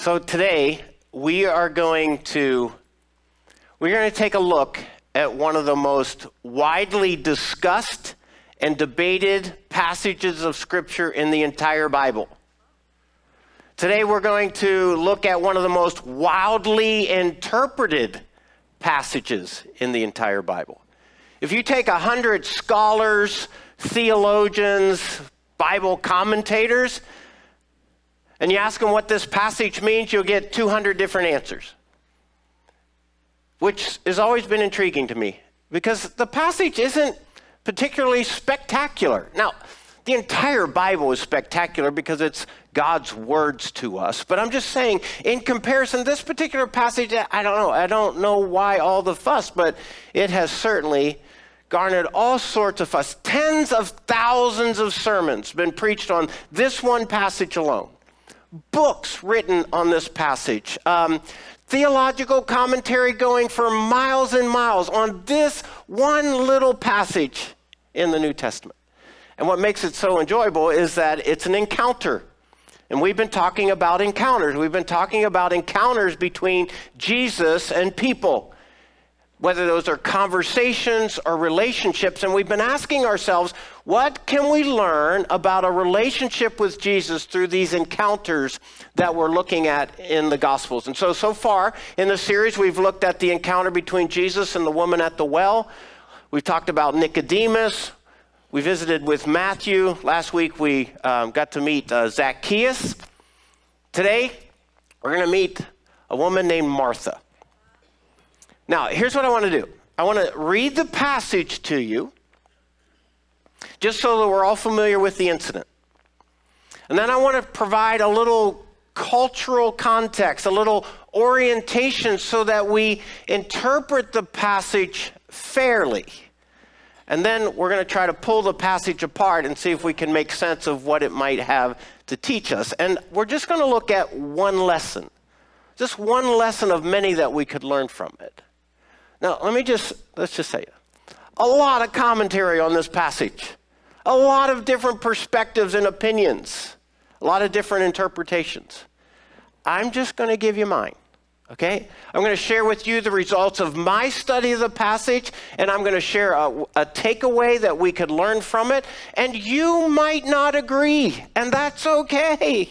So today we are going to we're going to take a look at one of the most widely discussed and debated passages of scripture in the entire Bible. Today we're going to look at one of the most wildly interpreted passages in the entire Bible. If you take a hundred scholars, theologians, Bible commentators, and you ask them what this passage means, you'll get 200 different answers, which has always been intriguing to me because the passage isn't particularly spectacular. Now, the entire Bible is spectacular because it's God's words to us. But I'm just saying, in comparison, this particular passage, I don't know. I don't know why all the fuss, but it has certainly garnered all sorts of fuss. Tens of thousands of sermons been preached on this one passage alone. Books written on this passage. Um, theological commentary going for miles and miles on this one little passage in the New Testament. And what makes it so enjoyable is that it's an encounter. And we've been talking about encounters. We've been talking about encounters between Jesus and people, whether those are conversations or relationships. And we've been asking ourselves, what can we learn about a relationship with Jesus through these encounters that we're looking at in the Gospels? And so, so far in the series, we've looked at the encounter between Jesus and the woman at the well. We've talked about Nicodemus. We visited with Matthew. Last week we um, got to meet uh, Zacchaeus. Today we're going to meet a woman named Martha. Now, here's what I want to do I want to read the passage to you, just so that we're all familiar with the incident. And then I want to provide a little cultural context, a little orientation, so that we interpret the passage fairly. And then we're going to try to pull the passage apart and see if we can make sense of what it might have to teach us. And we're just going to look at one lesson, just one lesson of many that we could learn from it. Now, let me just, let's just say a lot of commentary on this passage, a lot of different perspectives and opinions, a lot of different interpretations. I'm just going to give you mine. Okay? I'm going to share with you the results of my study of the passage, and I'm going to share a, a, takeaway that we could learn from it. And you might not agree, and that's okay.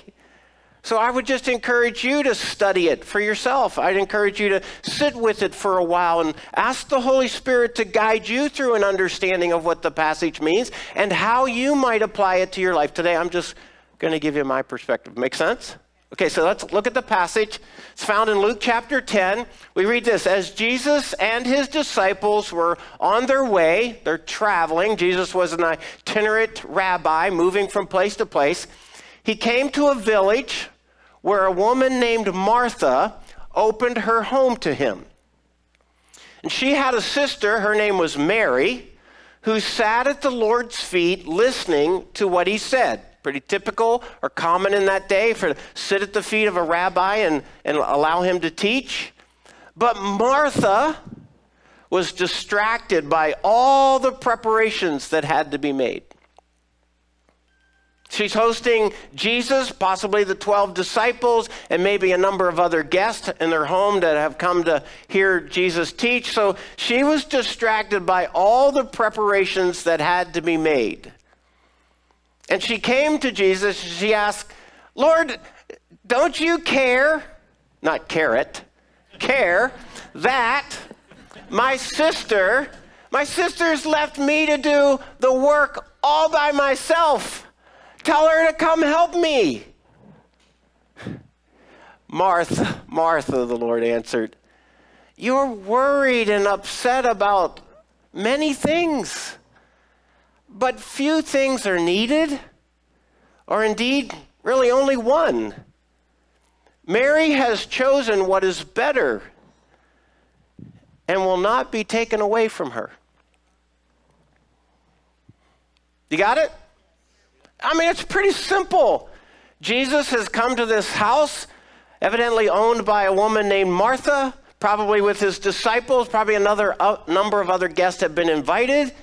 So I would just encourage you to study it for yourself. I'd encourage you to sit with it for a while and ask the Holy Spirit to guide you through an understanding of what the passage means and how you might apply it to your life. Today, I'm just going to give you my perspective. Make sense? Okay, so let's look at the passage. It's found in Luke chapter 10. We read this As Jesus and his disciples were on their way, they're traveling. Jesus was an itinerant rabbi moving from place to place. He came to a village where a woman named Martha opened her home to him. And she had a sister, her name was Mary, who sat at the Lord's feet listening to what he said pretty typical or common in that day for sit at the feet of a rabbi and, and allow him to teach. But Martha was distracted by all the preparations that had to be made. She's hosting Jesus, possibly the 12 disciples, and maybe a number of other guests in their home that have come to hear Jesus teach. So she was distracted by all the preparations that had to be made. And she came to Jesus. She asked, Lord, don't you care, not carrot, care that my sister, my sister's left me to do the work all by myself. Tell her to come help me. Martha, Martha, the Lord answered, You're worried and upset about many things. But few things are needed, or indeed, really only one. Mary has chosen what is better and will not be taken away from her. You got it? I mean, it's pretty simple. Jesus has come to this house, evidently owned by a woman named Martha, probably with his disciples, probably another uh, number of other guests have been invited.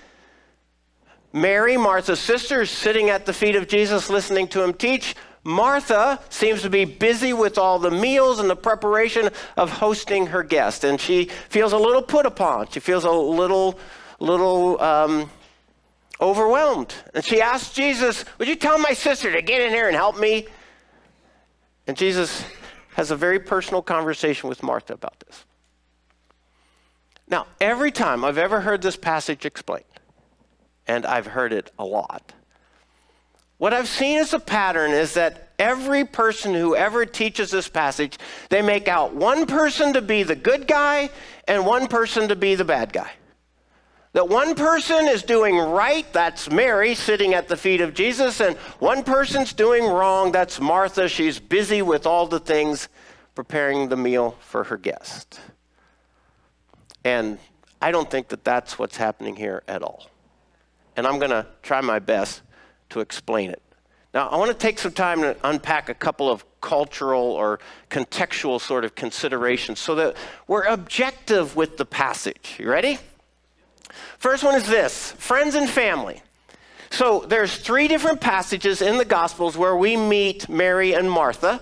Mary, Martha's sister, is sitting at the feet of Jesus listening to him teach. Martha seems to be busy with all the meals and the preparation of hosting her guest, and she feels a little put upon. She feels a little, little um, overwhelmed. And she asked Jesus, Would you tell my sister to get in here and help me? And Jesus has a very personal conversation with Martha about this. Now, every time I've ever heard this passage explained, and I've heard it a lot, what I've seen as a pattern is that every person who ever teaches this passage, they make out one person to be the good guy and one person to be the bad guy. That one person is doing right, that's Mary sitting at the feet of Jesus, and one person's doing wrong, that's Martha. She's busy with all the things preparing the meal for her guest. And I don't think that that's what's happening here at all. And I'm going to try my best to explain it. Now, I want to take some time to unpack a couple of cultural or contextual sort of considerations so that we're objective with the passage. You ready? First one is this friends and family. So there's three different passages in the Gospels where we meet Mary and Martha.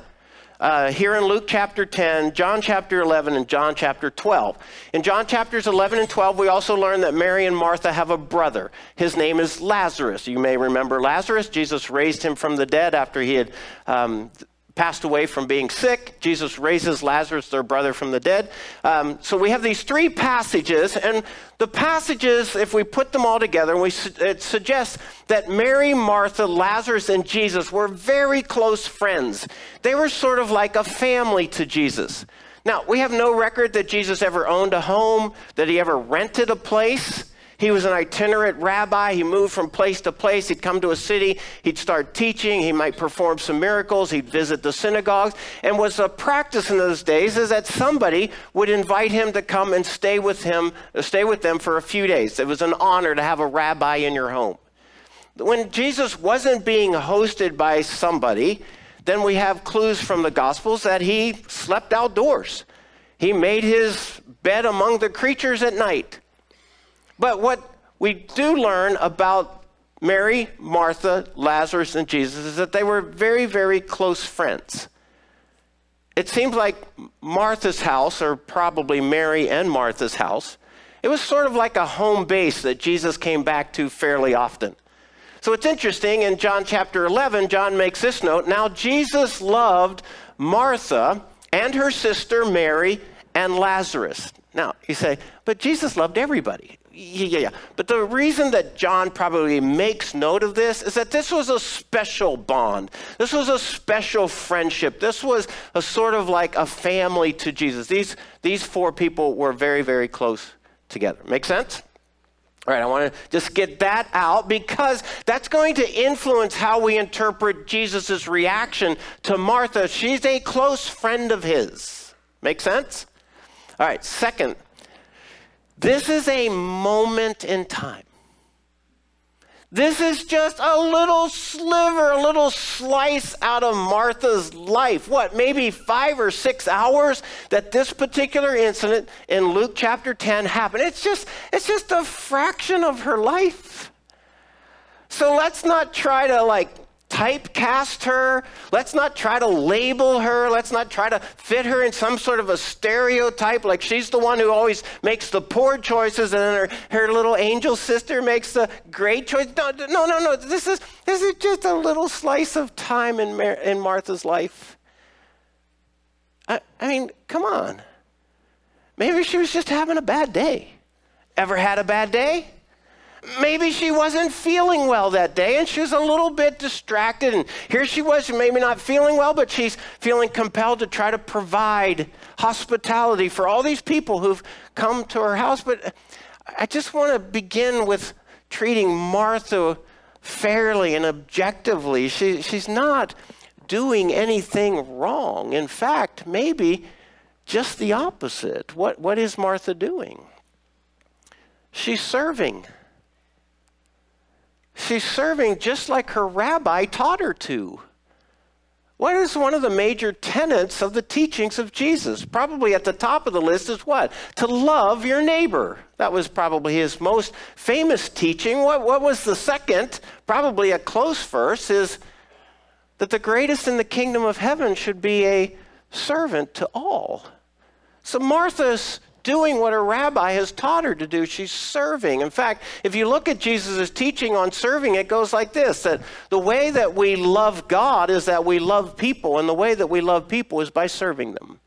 Uh, here in Luke chapter 10, John chapter 11, and John chapter 12. In John chapters 11 and 12, we also learn that Mary and Martha have a brother. His name is Lazarus. You may remember Lazarus. Jesus raised him from the dead after he had um, passed away from being sick. Jesus raises Lazarus, their brother, from the dead. Um, so we have these three passages, and the passages, if we put them all together, we su- it suggests that Mary, Martha, Lazarus, and Jesus were very close friends. They were sort of like a family to Jesus. Now, we have no record that Jesus ever owned a home, that he ever rented a place. He was an itinerant rabbi. He moved from place to place. He'd come to a city. He'd start teaching. He might perform some miracles. He'd visit the synagogues. And was a practice in those days is that somebody would invite him to come and stay with him, stay with them for a few days. It was an honor to have a rabbi in your home. When Jesus wasn't being hosted by somebody, then we have clues from the Gospels that he slept outdoors. He made his bed among the creatures at night. But what we do learn about Mary, Martha, Lazarus, and Jesus is that they were very, very close friends. It seems like Martha's house, or probably Mary and Martha's house, it was sort of like a home base that Jesus came back to fairly often. So it's interesting in John chapter 11, John makes this note Now Jesus loved Martha and her sister Mary and Lazarus. Now, you say, but Jesus loved everybody yeah, yeah. But the reason that John probably makes note of this is that this was a special bond. This was a special friendship. This was a sort of like a family to Jesus. These, these four people were very, very close together. Make sense? All right, I want to just get that out because that's going to influence how we interpret Jesus' reaction to Martha. She's a close friend of his. Make sense? All right, second, this is a moment in time. This is just a little sliver, a little slice out of Martha's life. What, maybe five or six hours that this particular incident in Luke chapter 10 happened. It's just, it's just a fraction of her life. So let's not try to like typecast her. Let's not try to label her. Let's not try to fit her in some sort of a stereotype like she's the one who always makes the poor choices and then her, her little angel sister makes the great choice. No, no, no, no. This is, this is just a little slice of time in, Mar- in Martha's life. I, I mean, come on. Maybe she was just having a bad day. Ever had a bad day? Maybe she wasn't feeling well that day and she was a little bit distracted. And here she was, maybe not feeling well, but she's feeling compelled to try to provide hospitality for all these people who've come to her house. But I just want to begin with treating Martha fairly and objectively. She, she's not doing anything wrong. In fact, maybe just the opposite. What, what is Martha doing? She's serving. She's serving just like her rabbi taught her to. What is one of the major tenets of the teachings of Jesus? Probably at the top of the list is what? To love your neighbor. That was probably his most famous teaching. What, what was the second? Probably a close verse is that the greatest in the kingdom of heaven should be a servant to all. So Martha's doing what her rabbi has taught her to do. She's serving. In fact, if you look at Jesus' teaching on serving, it goes like this that the way that we love God is that we love people, and the way that we love people is by serving them.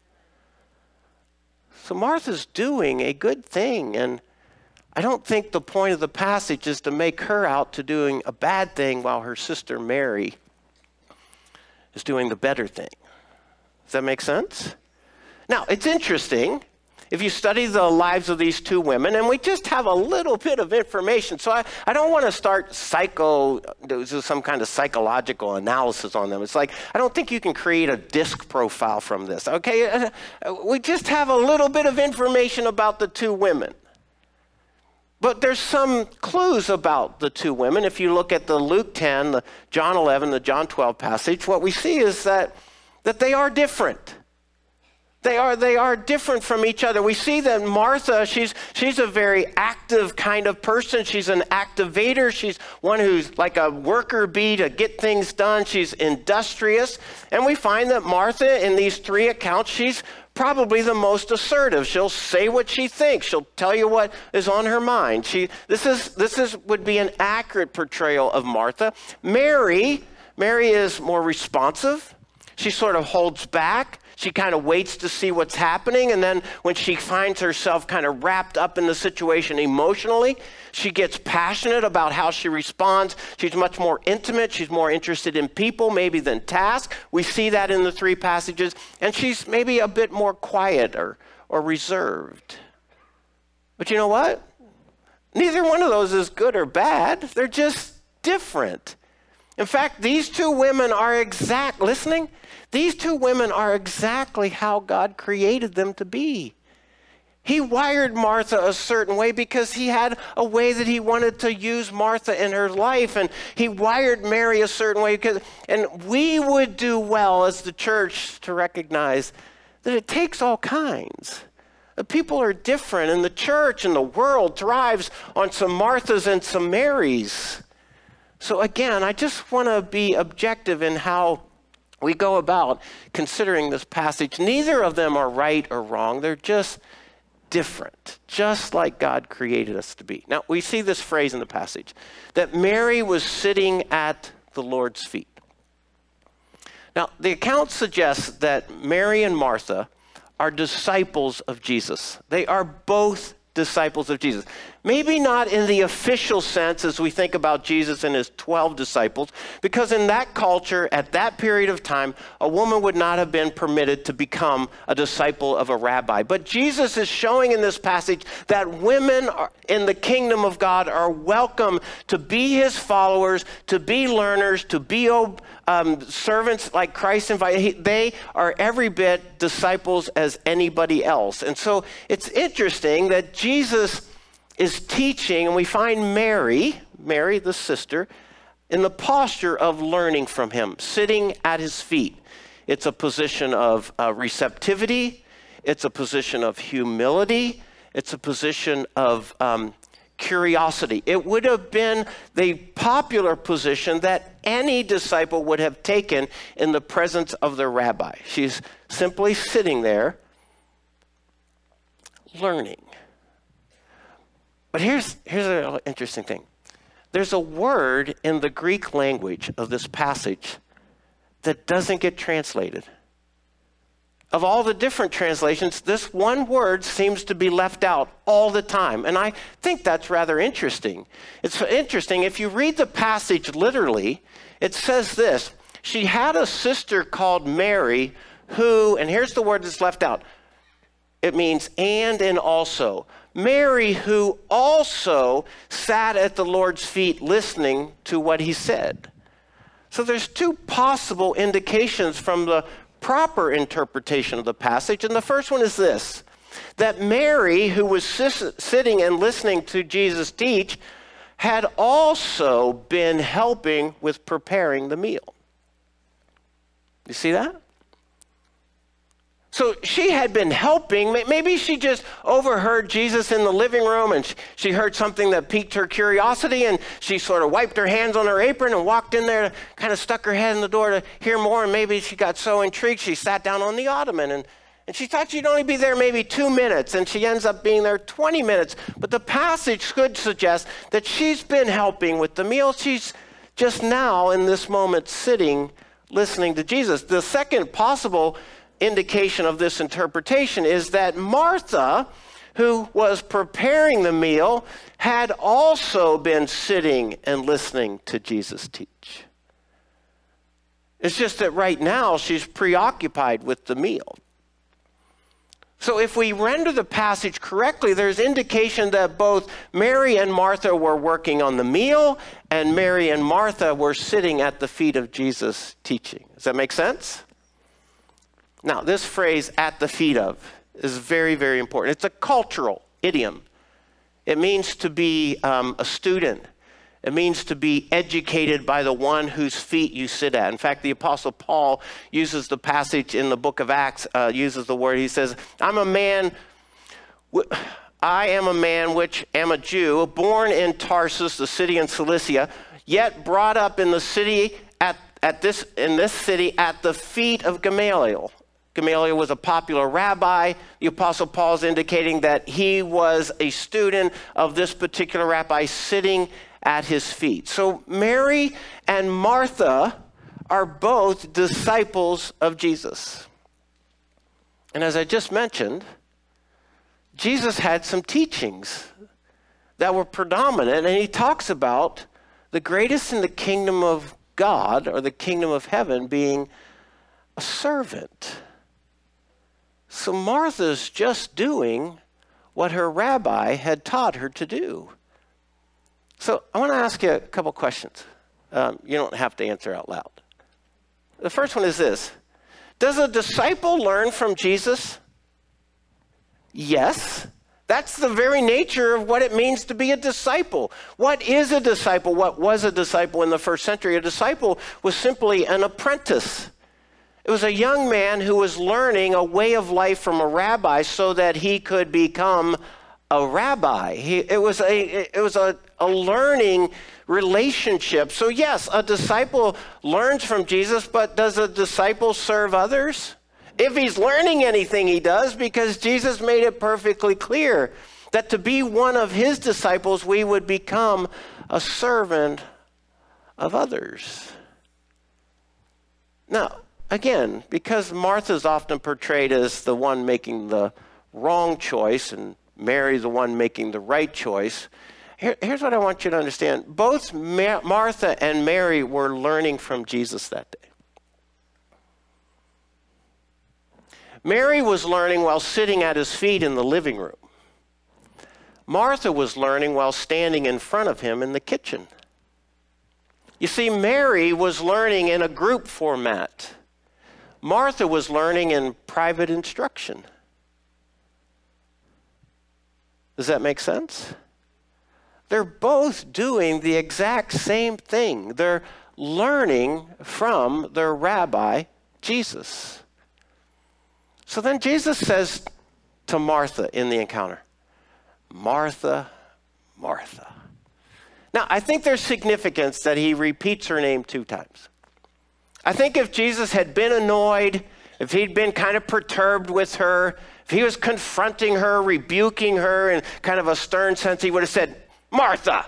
So Martha's doing a good thing, and I don't think the point of the passage is to make her out to doing a bad thing while her sister Mary is doing the better thing. Does that make sense? Now, it's interesting if you study the lives of these two women, and we just have a little bit of information. So I, I don't want to start psycho, do some kind of psychological analysis on them. It's like, I don't think you can create a disc profile from this, okay? We just have a little bit of information about the two women. But there's some clues about the two women. If you look at the Luke 10, the John 11, the John 12 passage, what we see is that, that they are different. They are, they are different from each other. We see that Martha, she's, she's a very active kind of person. She's an activator. She's one who's like a worker bee to get things done. She's industrious. And we find that Martha, in these three accounts, she's probably the most assertive. She'll say what she thinks. She'll tell you what is on her mind. She, this is, this is, would be an accurate portrayal of Martha. Mary, Mary is more responsive. She sort of holds back. She kind of waits to see what's happening. And then when she finds herself kind of wrapped up in the situation emotionally, she gets passionate about how she responds. She's much more intimate. She's more interested in people, maybe than task. We see that in the three passages. And she's maybe a bit more quiet or, or reserved. But you know what? Neither one of those is good or bad. They're just different. In fact, these two women are exact, listening? These two women are exactly how God created them to be. He wired Martha a certain way because he had a way that he wanted to use Martha in her life. And he wired Mary a certain way because, and we would do well as the church to recognize that it takes all kinds. People are different, and the church and the world thrives on some Marthas and some Marys. So, again, I just want to be objective in how we go about considering this passage. Neither of them are right or wrong, they're just different, just like God created us to be. Now, we see this phrase in the passage that Mary was sitting at the Lord's feet. Now, the account suggests that Mary and Martha are disciples of Jesus. They are both disciples of Jesus. Maybe not in the official sense as we think about Jesus and his 12 disciples, because in that culture, at that period of time, a woman would not have been permitted to become a disciple of a rabbi. But Jesus is showing in this passage that women in the kingdom of God are welcome to be his followers, to be learners, to be um, servants like Christ invited. They are every bit disciples as anybody else. And so it's interesting that Jesus is teaching, and we find Mary, Mary the sister, in the posture of learning from him, sitting at his feet. It's a position of uh, receptivity, it's a position of humility, it's a position of um, curiosity. It would have been the popular position that any disciple would have taken in the presence of the rabbi. She's simply sitting there learning. But here's, here's an interesting thing there's a word in the Greek language of this passage that doesn't get translated. Of all the different translations, this one word seems to be left out all the time. And I think that's rather interesting. It's interesting. If you read the passage literally, it says this She had a sister called Mary who, and here's the word that's left out it means and and also. Mary, who also sat at the Lord's feet listening to what he said. So there's two possible indications from the proper interpretation of the passage. And the first one is this that Mary, who was sitting and listening to Jesus teach, had also been helping with preparing the meal. You see that? So she had been helping. Maybe she just overheard Jesus in the living room and she heard something that piqued her curiosity and she sort of wiped her hands on her apron and walked in there, kind of stuck her head in the door to hear more. And maybe she got so intrigued she sat down on the ottoman and, and she thought she'd only be there maybe two minutes and she ends up being there 20 minutes. But the passage could suggest that she's been helping with the meal. She's just now in this moment sitting listening to Jesus. The second possible indication of this interpretation is that Martha, who was preparing the meal, had also been sitting and listening to Jesus teach. It's just that right now she's preoccupied with the meal. So, if we render the passage correctly, there's indication that both Mary and Martha were working on the meal, and Mary and Martha were sitting at the feet of Jesus teaching. Does that make sense? Now, this phrase, at the feet of, is very, very important. It's a cultural idiom. It means to be um, a student. It means to be educated by the one whose feet you sit at. In fact, the Apostle Paul uses the passage in the book of Acts, uh, uses the word, he says, I'm a man, I am a man which am a Jew, born in Tarsus, the city in Cilicia, yet brought up in the city at, at this, in this city at the feet of Gamaliel Gamaliel was a popular rabbi. The Apostle Paul is indicating that he was a student of this particular rabbi sitting at his feet. So Mary and Martha are both disciples of Jesus. And as I just mentioned, Jesus had some teachings that were predominant, and he talks about the greatest in the kingdom of God or the kingdom of heaven being a servant. So Martha's just doing what her rabbi had taught her to do. So I want to ask you a couple questions. Um, you don't have to answer out loud. The first one is this Does a disciple learn from Jesus? Yes. That's the very nature of what it means to be a disciple. What is a disciple? What was a disciple in the first century? A disciple was simply an apprentice. It was a young man who was learning a way of life from a rabbi so that he could become a rabbi. He, it was, a, it was a, a learning relationship. So, yes, a disciple learns from Jesus, but does a disciple serve others? If he's learning anything, he does, because Jesus made it perfectly clear that to be one of his disciples, we would become a servant of others. Now, again, because Martha's often portrayed as the one making the wrong choice and Mary the one making the right choice, here, here's what I want you to understand. Both Ma- Martha and Mary were learning from Jesus that day. Mary was learning while sitting at his feet in the living room. Martha was learning while standing in front of him in the kitchen. You see, Mary was learning in a group format. Martha was learning in private instruction. Does that make sense? They're both doing the exact same thing. They're learning from their rabbi, Jesus. So then Jesus says to Martha in the encounter, Martha, Martha. Now, I think there's significance that he repeats her name two times. I think if Jesus had been annoyed, if he'd been kind of perturbed with her, if he was confronting her, rebuking her in kind of a stern sense, he would have said, Martha,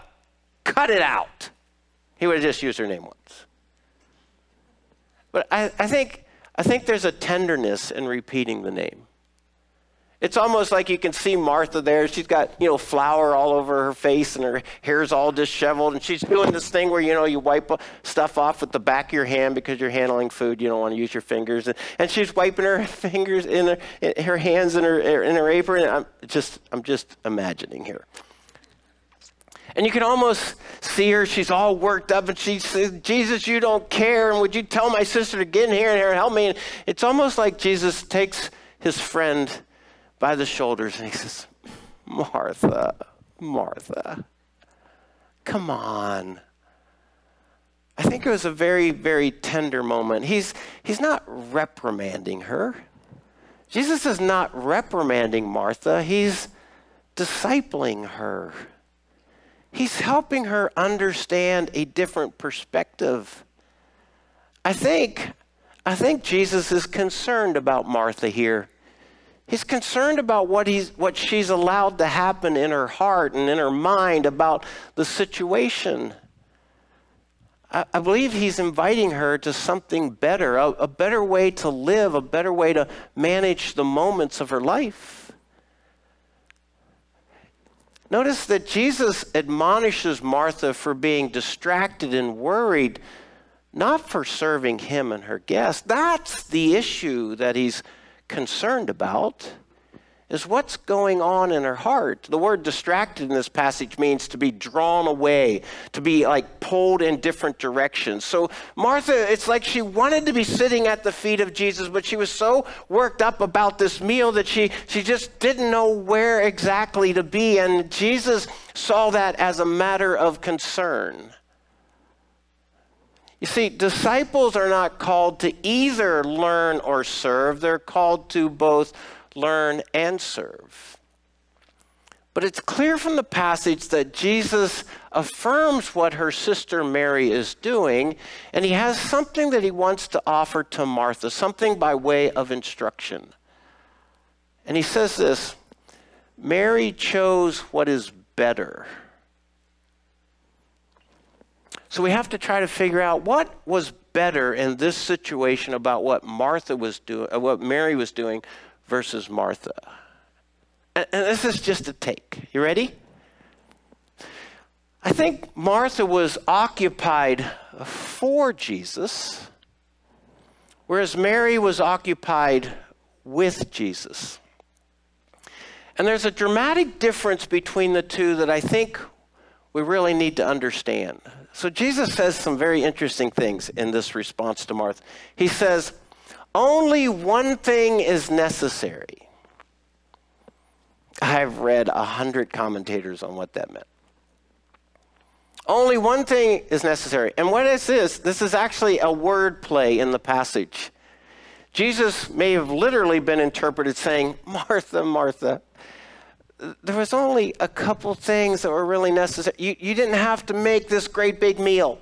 cut it out. He would have just used her name once. But I, I, think, I think there's a tenderness in repeating the name. It's almost like you can see Martha there. She's got, you know, flour all over her face and her hair's all disheveled. And she's doing this thing where, you know, you wipe stuff off with the back of your hand because you're handling food. You don't want to use your fingers. And, and she's wiping her fingers in her, in her hands in her, in her apron. I'm just, I'm just imagining here. And you can almost see her. She's all worked up and she says, Jesus, you don't care. And would you tell my sister to get in here and help me? And it's almost like Jesus takes his friend by the shoulders and he says, Martha, Martha, come on. I think it was a very, very tender moment. He's, he's not reprimanding her. Jesus is not reprimanding Martha, he's discipling her. He's helping her understand a different perspective. I think, I think Jesus is concerned about Martha here. He's concerned about what, he's, what she's allowed to happen in her heart and in her mind about the situation. I, I believe he's inviting her to something better, a, a better way to live, a better way to manage the moments of her life. Notice that Jesus admonishes Martha for being distracted and worried, not for serving him and her guests. That's the issue that he's concerned about is what's going on in her heart. The word distracted in this passage means to be drawn away, to be like pulled in different directions. So Martha, it's like she wanted to be sitting at the feet of Jesus, but she was so worked up about this meal that she, she just didn't know where exactly to be. And Jesus saw that as a matter of concern. You see, disciples are not called to either learn or serve, they're called to both learn and serve. But it's clear from the passage that Jesus affirms what her sister Mary is doing, and he has something that he wants to offer to Martha, something by way of instruction. And he says this Mary chose what is better. So we have to try to figure out what was better in this situation about what Martha was doing, uh, what Mary was doing versus Martha. And, and this is just a take. You ready? I think Martha was occupied for Jesus, whereas Mary was occupied with Jesus. And there's a dramatic difference between the two that I think we really need to understand. So Jesus says some very interesting things in this response to Martha. He says, Only one thing is necessary. I've read a hundred commentators on what that meant. Only one thing is necessary. And what is this? This is actually a word play in the passage. Jesus may have literally been interpreted saying, Martha, Martha, there was only a couple things that were really necessary. You, you didn't have to make this great big meal.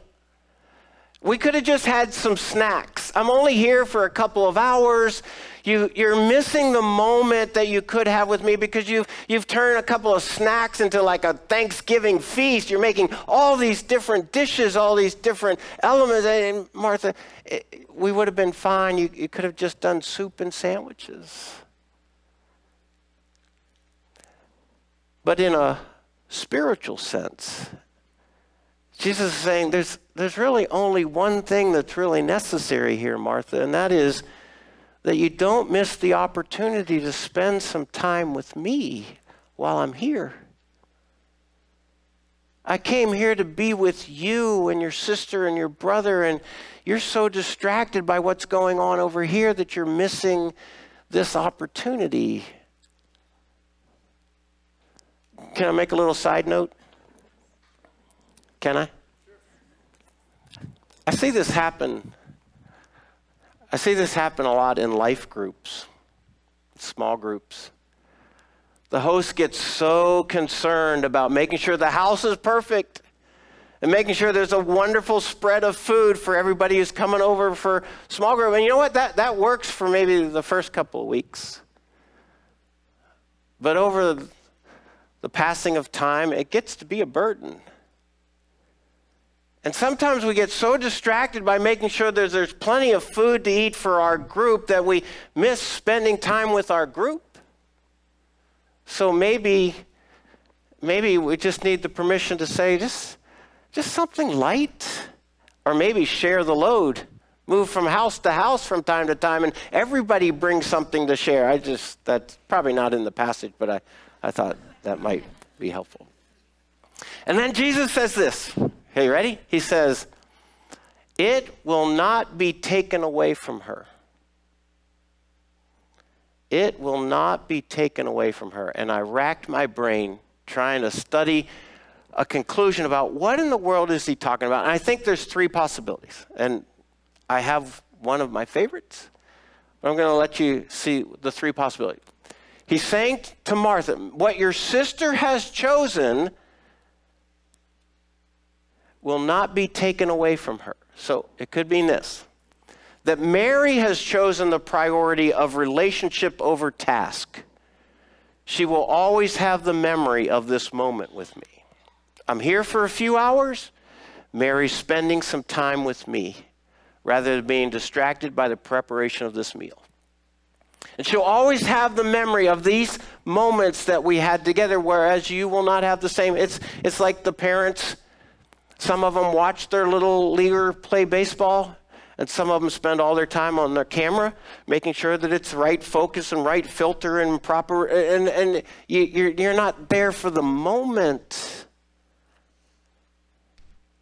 We could have just had some snacks. I'm only here for a couple of hours. You, you're missing the moment that you could have with me because you've, you've turned a couple of snacks into like a Thanksgiving feast. You're making all these different dishes, all these different elements. And Martha, it, we would have been fine. You, you could have just done soup and sandwiches. But in a spiritual sense, Jesus is saying there's, there's really only one thing that's really necessary here, Martha, and that is that you don't miss the opportunity to spend some time with me while I'm here. I came here to be with you and your sister and your brother, and you're so distracted by what's going on over here that you're missing this opportunity can I make a little side note? Can I? I see this happen. I see this happen a lot in life groups, small groups. The host gets so concerned about making sure the house is perfect and making sure there's a wonderful spread of food for everybody who's coming over for small group. And you know what? That, that works for maybe the first couple of weeks. But over the passing of time, it gets to be a burden. And sometimes we get so distracted by making sure there's, plenty of food to eat for our group that we miss spending time with our group. So maybe, maybe we just need the permission to say just, just something light, or maybe share the load. Move from house to house from time to time, and everybody brings something to share. I just, that's probably not in the passage, but I, I thought that might be helpful. And then Jesus says this. Hey, ready? He says, It will not be taken away from her. It will not be taken away from her. And I racked my brain trying to study a conclusion about what in the world is he talking about. And I think there's three possibilities. And I have one of my favorites, I'm going to let you see the three possibilities. He's saying to Martha, What your sister has chosen will not be taken away from her. So it could mean this that Mary has chosen the priority of relationship over task. She will always have the memory of this moment with me. I'm here for a few hours. Mary's spending some time with me rather than being distracted by the preparation of this meal. And she'll always have the memory of these moments that we had together, whereas you will not have the same. It's, it's like the parents, some of them watch their little leaguer play baseball, and some of them spend all their time on their camera, making sure that it's right focus and right filter and proper, and, and you, you're, you're not there for the moment.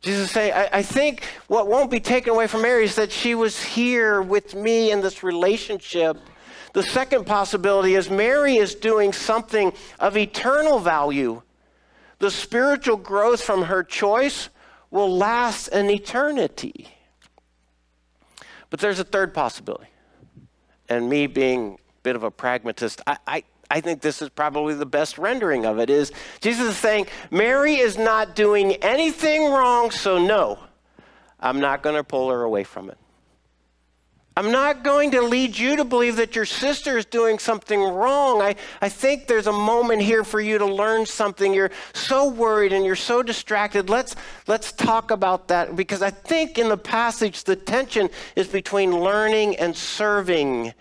Jesus saying, I, I, think what won't be taken away from Mary is that she was here with me in this relationship the second possibility is Mary is doing something of eternal value. The spiritual growth from her choice will last an eternity. But there's a third possibility. And me being a bit of a pragmatist, I, I, I think this is probably the best rendering of it is Jesus is saying, Mary is not doing anything wrong, so no, I'm not going to pull her away from it. I'm not going to lead you to believe that your sister is doing something wrong. I, I think there's a moment here for you to learn something. You're so worried and you're so distracted. Let's, let's talk about that because I think in the passage, the tension is between learning and serving.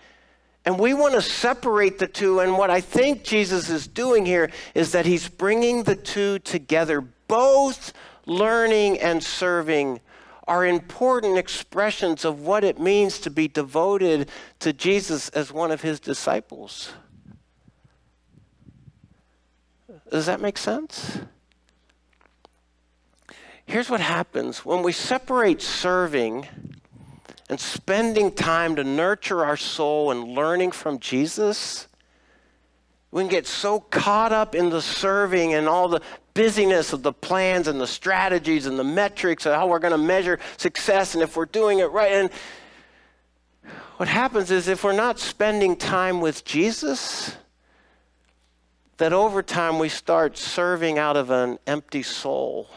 And we want to separate the two. And what I think Jesus is doing here is that he's bringing the two together, both learning and serving are important expressions of what it means to be devoted to Jesus as one of his disciples. Does that make sense? Here's what happens when we separate serving and spending time to nurture our soul and learning from Jesus. We can get so caught up in the serving and all the busyness of the plans and the strategies and the metrics of how we're going to measure success and if we're doing it right. And what happens is if we're not spending time with Jesus, that over time we start serving out of an empty soul.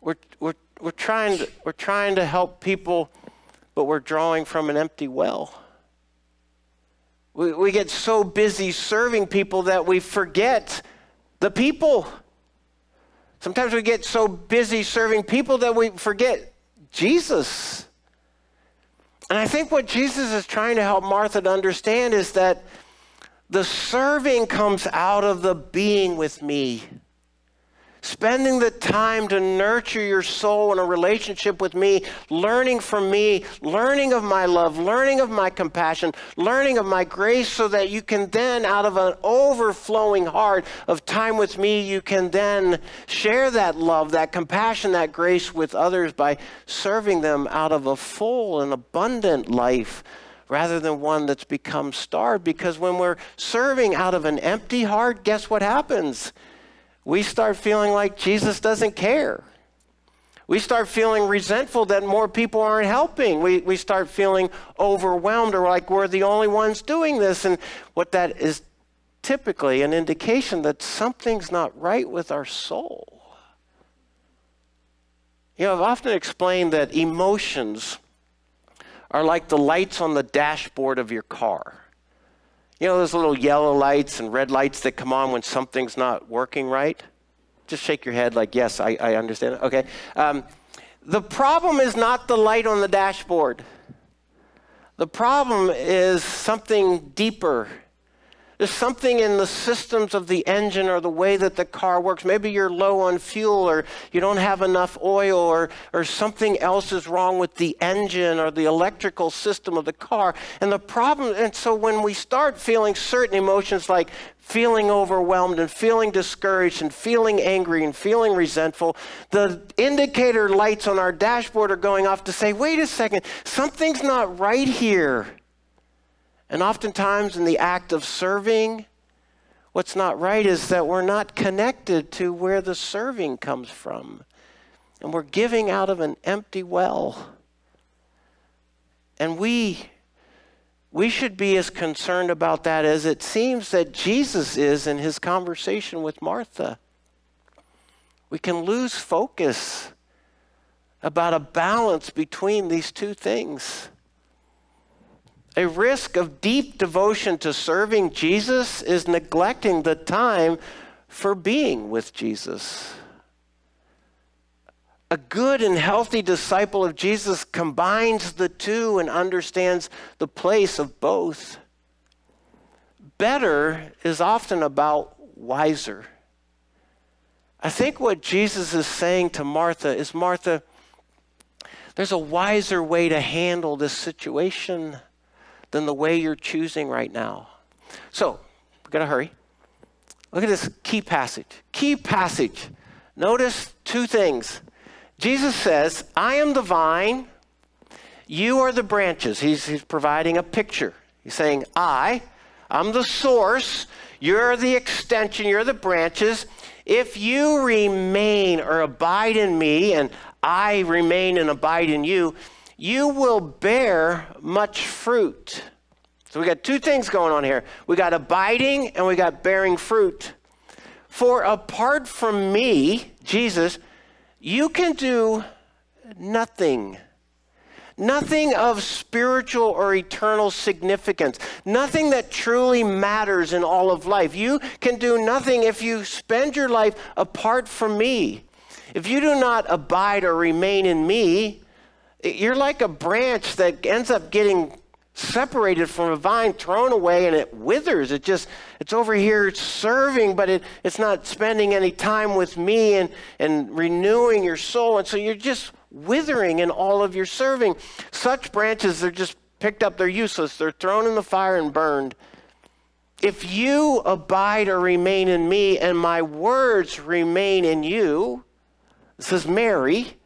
We're, we're, we're, trying to, we're trying to help people, but we're drawing from an empty well. We, we get so busy serving people that we forget the people. Sometimes we get so busy serving people that we forget Jesus. And I think what Jesus is trying to help Martha to understand is that the serving comes out of the being with me. Spending the time to nurture your soul in a relationship with me, learning from me, learning of my love, learning of my compassion, learning of my grace, so that you can then, out of an overflowing heart of time with me, you can then share that love, that compassion, that grace with others by serving them out of a full and abundant life rather than one that's become starved. Because when we're serving out of an empty heart, guess what happens? We start feeling like Jesus doesn't care. We start feeling resentful that more people aren't helping. We, we start feeling overwhelmed or like we're the only ones doing this. And what that is typically an indication that something's not right with our soul. You know, I've often explained that emotions are like the lights on the dashboard of your car. You know those little yellow lights and red lights that come on when something's not working right? Just shake your head like, yes, I, I understand. Okay. Um, the problem is not the light on the dashboard. The problem is something deeper there's something in the systems of the engine or the way that the car works. Maybe you're low on fuel or you don't have enough oil or, or something else is wrong with the engine or the electrical system of the car. And the problem, and so when we start feeling certain emotions like feeling overwhelmed and feeling discouraged and feeling angry and feeling resentful, the indicator lights on our dashboard are going off to say, wait a second, something's not right here. And oftentimes, in the act of serving, what's not right is that we're not connected to where the serving comes from. And we're giving out of an empty well. And we we should be as concerned about that as it seems that Jesus is in his conversation with Martha. We can lose focus about a balance between these two things. A risk of deep devotion to serving Jesus is neglecting the time for being with Jesus. A good and healthy disciple of Jesus combines the two and understands the place of both. Better is often about wiser. I think what Jesus is saying to Martha is Martha, there's a wiser way to handle this situation than the way you're choosing right now. So, we got to hurry. Look at this key passage. Key passage. Notice two things. Jesus says, I am the vine, you are the branches. He's, he's providing a picture. He's saying, I, I'm the source, you're the extension, you're the branches. If you remain or abide in me and I remain and abide in you, you will bear much fruit. So we got two things going on here. We got abiding and we got bearing fruit. For apart from me, Jesus, you can do nothing. Nothing of spiritual or eternal significance. Nothing that truly matters in all of life. You can do nothing if you spend your life apart from me. If you do not abide or remain in me, you're like a branch that ends up getting separated from a vine, thrown away, and it withers. It just, it's over here serving, but it, it's not spending any time with me and, and renewing your soul. And so you're just withering in all of your serving. Such branches, they're just picked up, they're useless, they're thrown in the fire and burned. If you abide or remain in me, and my words remain in you, is Mary,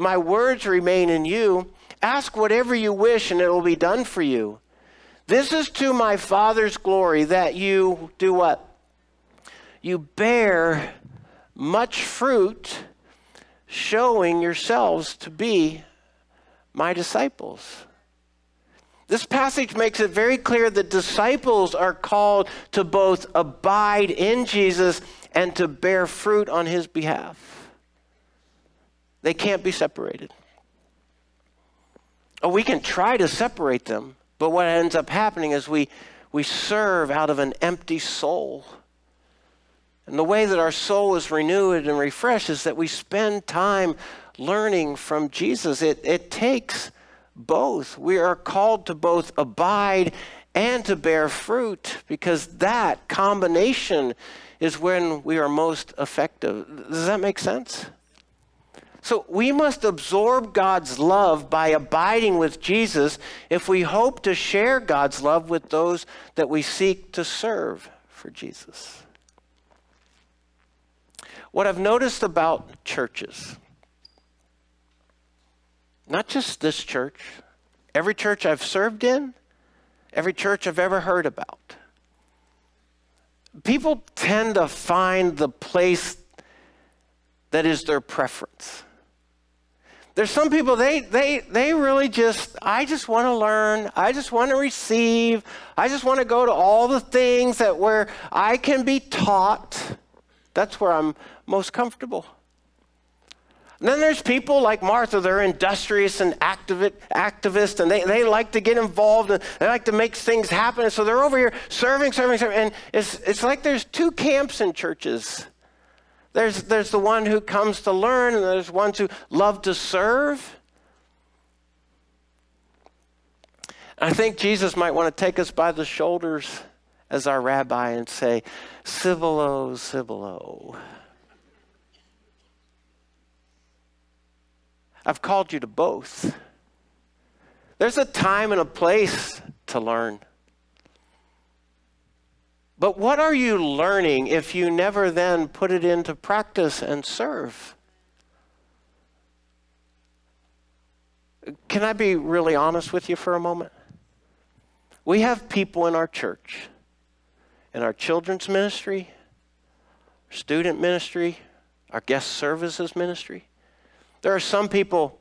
my words remain in you Ask whatever you wish, and it will be done for you. This is to my Father's glory that you do what? You bear much fruit, showing yourselves to be my disciples. This passage makes it very clear that disciples are called to both abide in Jesus and to bear fruit on his behalf. They can't be separated. Oh, we can try to separate them, but what ends up happening is we, we serve out of an empty soul. And the way that our soul is renewed and refreshed is that we spend time learning from Jesus. It, it takes both. We are called to both abide and to bear fruit because that combination is when we are most effective. Does that make sense? So we must absorb God's love by abiding with Jesus if we hope to share God's love with those that we seek to serve for Jesus. What I've noticed about churches, not just this church, every church I've served in, every church I've ever heard about, people tend to find the place that is their preference. There's some people, they, they, they really just, I just want to learn. I just want to receive. I just want to go to all the things that where I can be taught. That's where I'm most comfortable. And then there's people like Martha, they're industrious and activist, activist and they, they like to get involved and they like to make things happen. And so they're over here serving, serving, serving. And it's, it's like there's two camps in churches. There's, there's the one who comes to learn, and there's ones who love to serve. I think Jesus might want to take us by the shoulders as our rabbi and say, Civilo, Civilo. I've called you to both. There's a time and a place to learn. But what are you learning if you never then put it into practice and serve? Can I be really honest with you for a moment? We have people in our church, in our children's ministry, student ministry, our guest services ministry. There are some people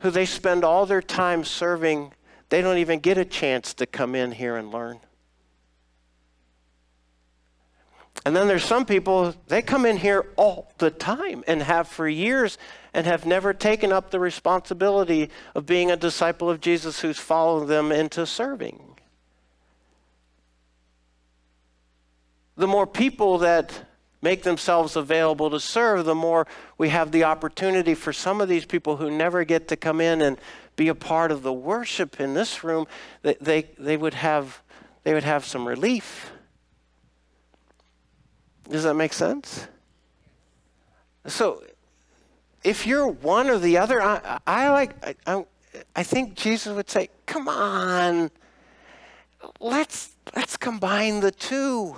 who they spend all their time serving they don't even get a chance to come in here and learn. And then there's some people, they come in here all the time and have for years and have never taken up the responsibility of being a disciple of Jesus who's followed them into serving. The more people that make themselves available to serve, the more we have the opportunity for some of these people who never get to come in and be a part of the worship in this room, they, they, they, would, have, they would have some relief. Does that make sense? So, if you're one or the other, I, I like. I, I think Jesus would say, "Come on, let's let's combine the two.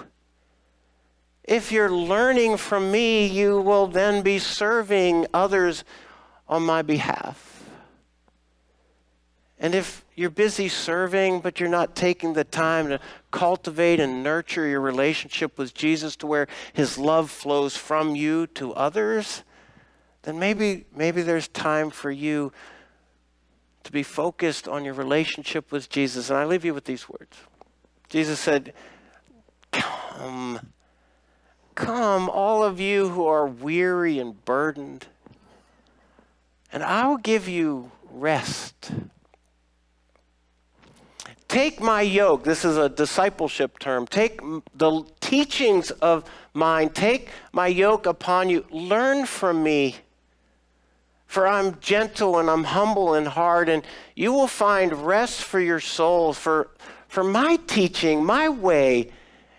If you're learning from me, you will then be serving others on my behalf." And if you're busy serving, but you're not taking the time to cultivate and nurture your relationship with Jesus to where his love flows from you to others, then maybe, maybe there's time for you to be focused on your relationship with Jesus. And I leave you with these words Jesus said, Come, come, all of you who are weary and burdened, and I will give you rest. Take my yoke, this is a discipleship term. Take the teachings of mine, take my yoke upon you. Learn from me, for I'm gentle and I'm humble in heart, and you will find rest for your souls. For, for my teaching, my way,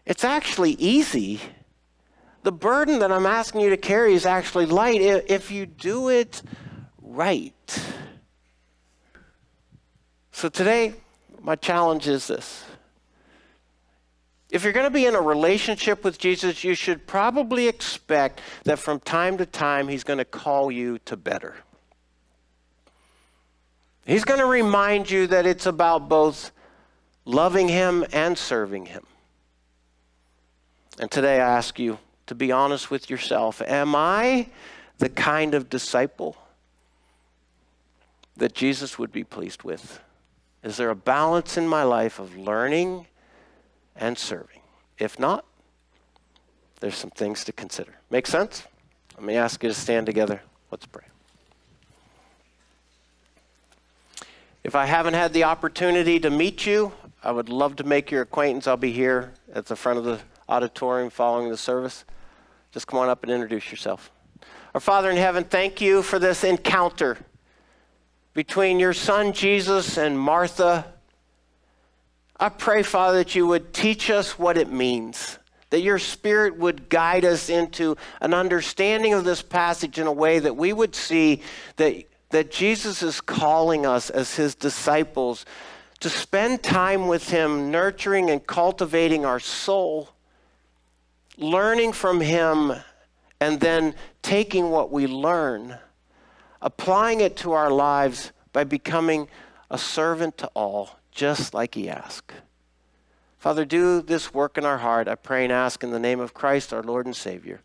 it's actually easy. The burden that I'm asking you to carry is actually light if you do it right. So today, my challenge is this. If you're going to be in a relationship with Jesus, you should probably expect that from time to time he's going to call you to better. He's going to remind you that it's about both loving him and serving him. And today I ask you to be honest with yourself. Am I the kind of disciple that Jesus would be pleased with? Is there a balance in my life of learning and serving? If not, there's some things to consider. Make sense? Let me ask you to stand together. Let's pray. If I haven't had the opportunity to meet you, I would love to make your acquaintance. I'll be here at the front of the auditorium following the service. Just come on up and introduce yourself. Our Father in heaven, thank you for this encounter between your son Jesus and Martha. I pray, Father, that you would teach us what it means, that your Spirit would guide us into an understanding of this passage in a way that we would see that, that Jesus is calling us as his disciples to spend time with him, nurturing and cultivating our soul, learning from him, and then taking what we learn applying it to our lives by becoming a servant to all, just like he asked. Father, do this work in our heart. I pray and ask in the name of Christ, our Lord and Savior.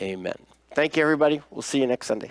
Amen. Thank you, everybody. We'll see you next Sunday.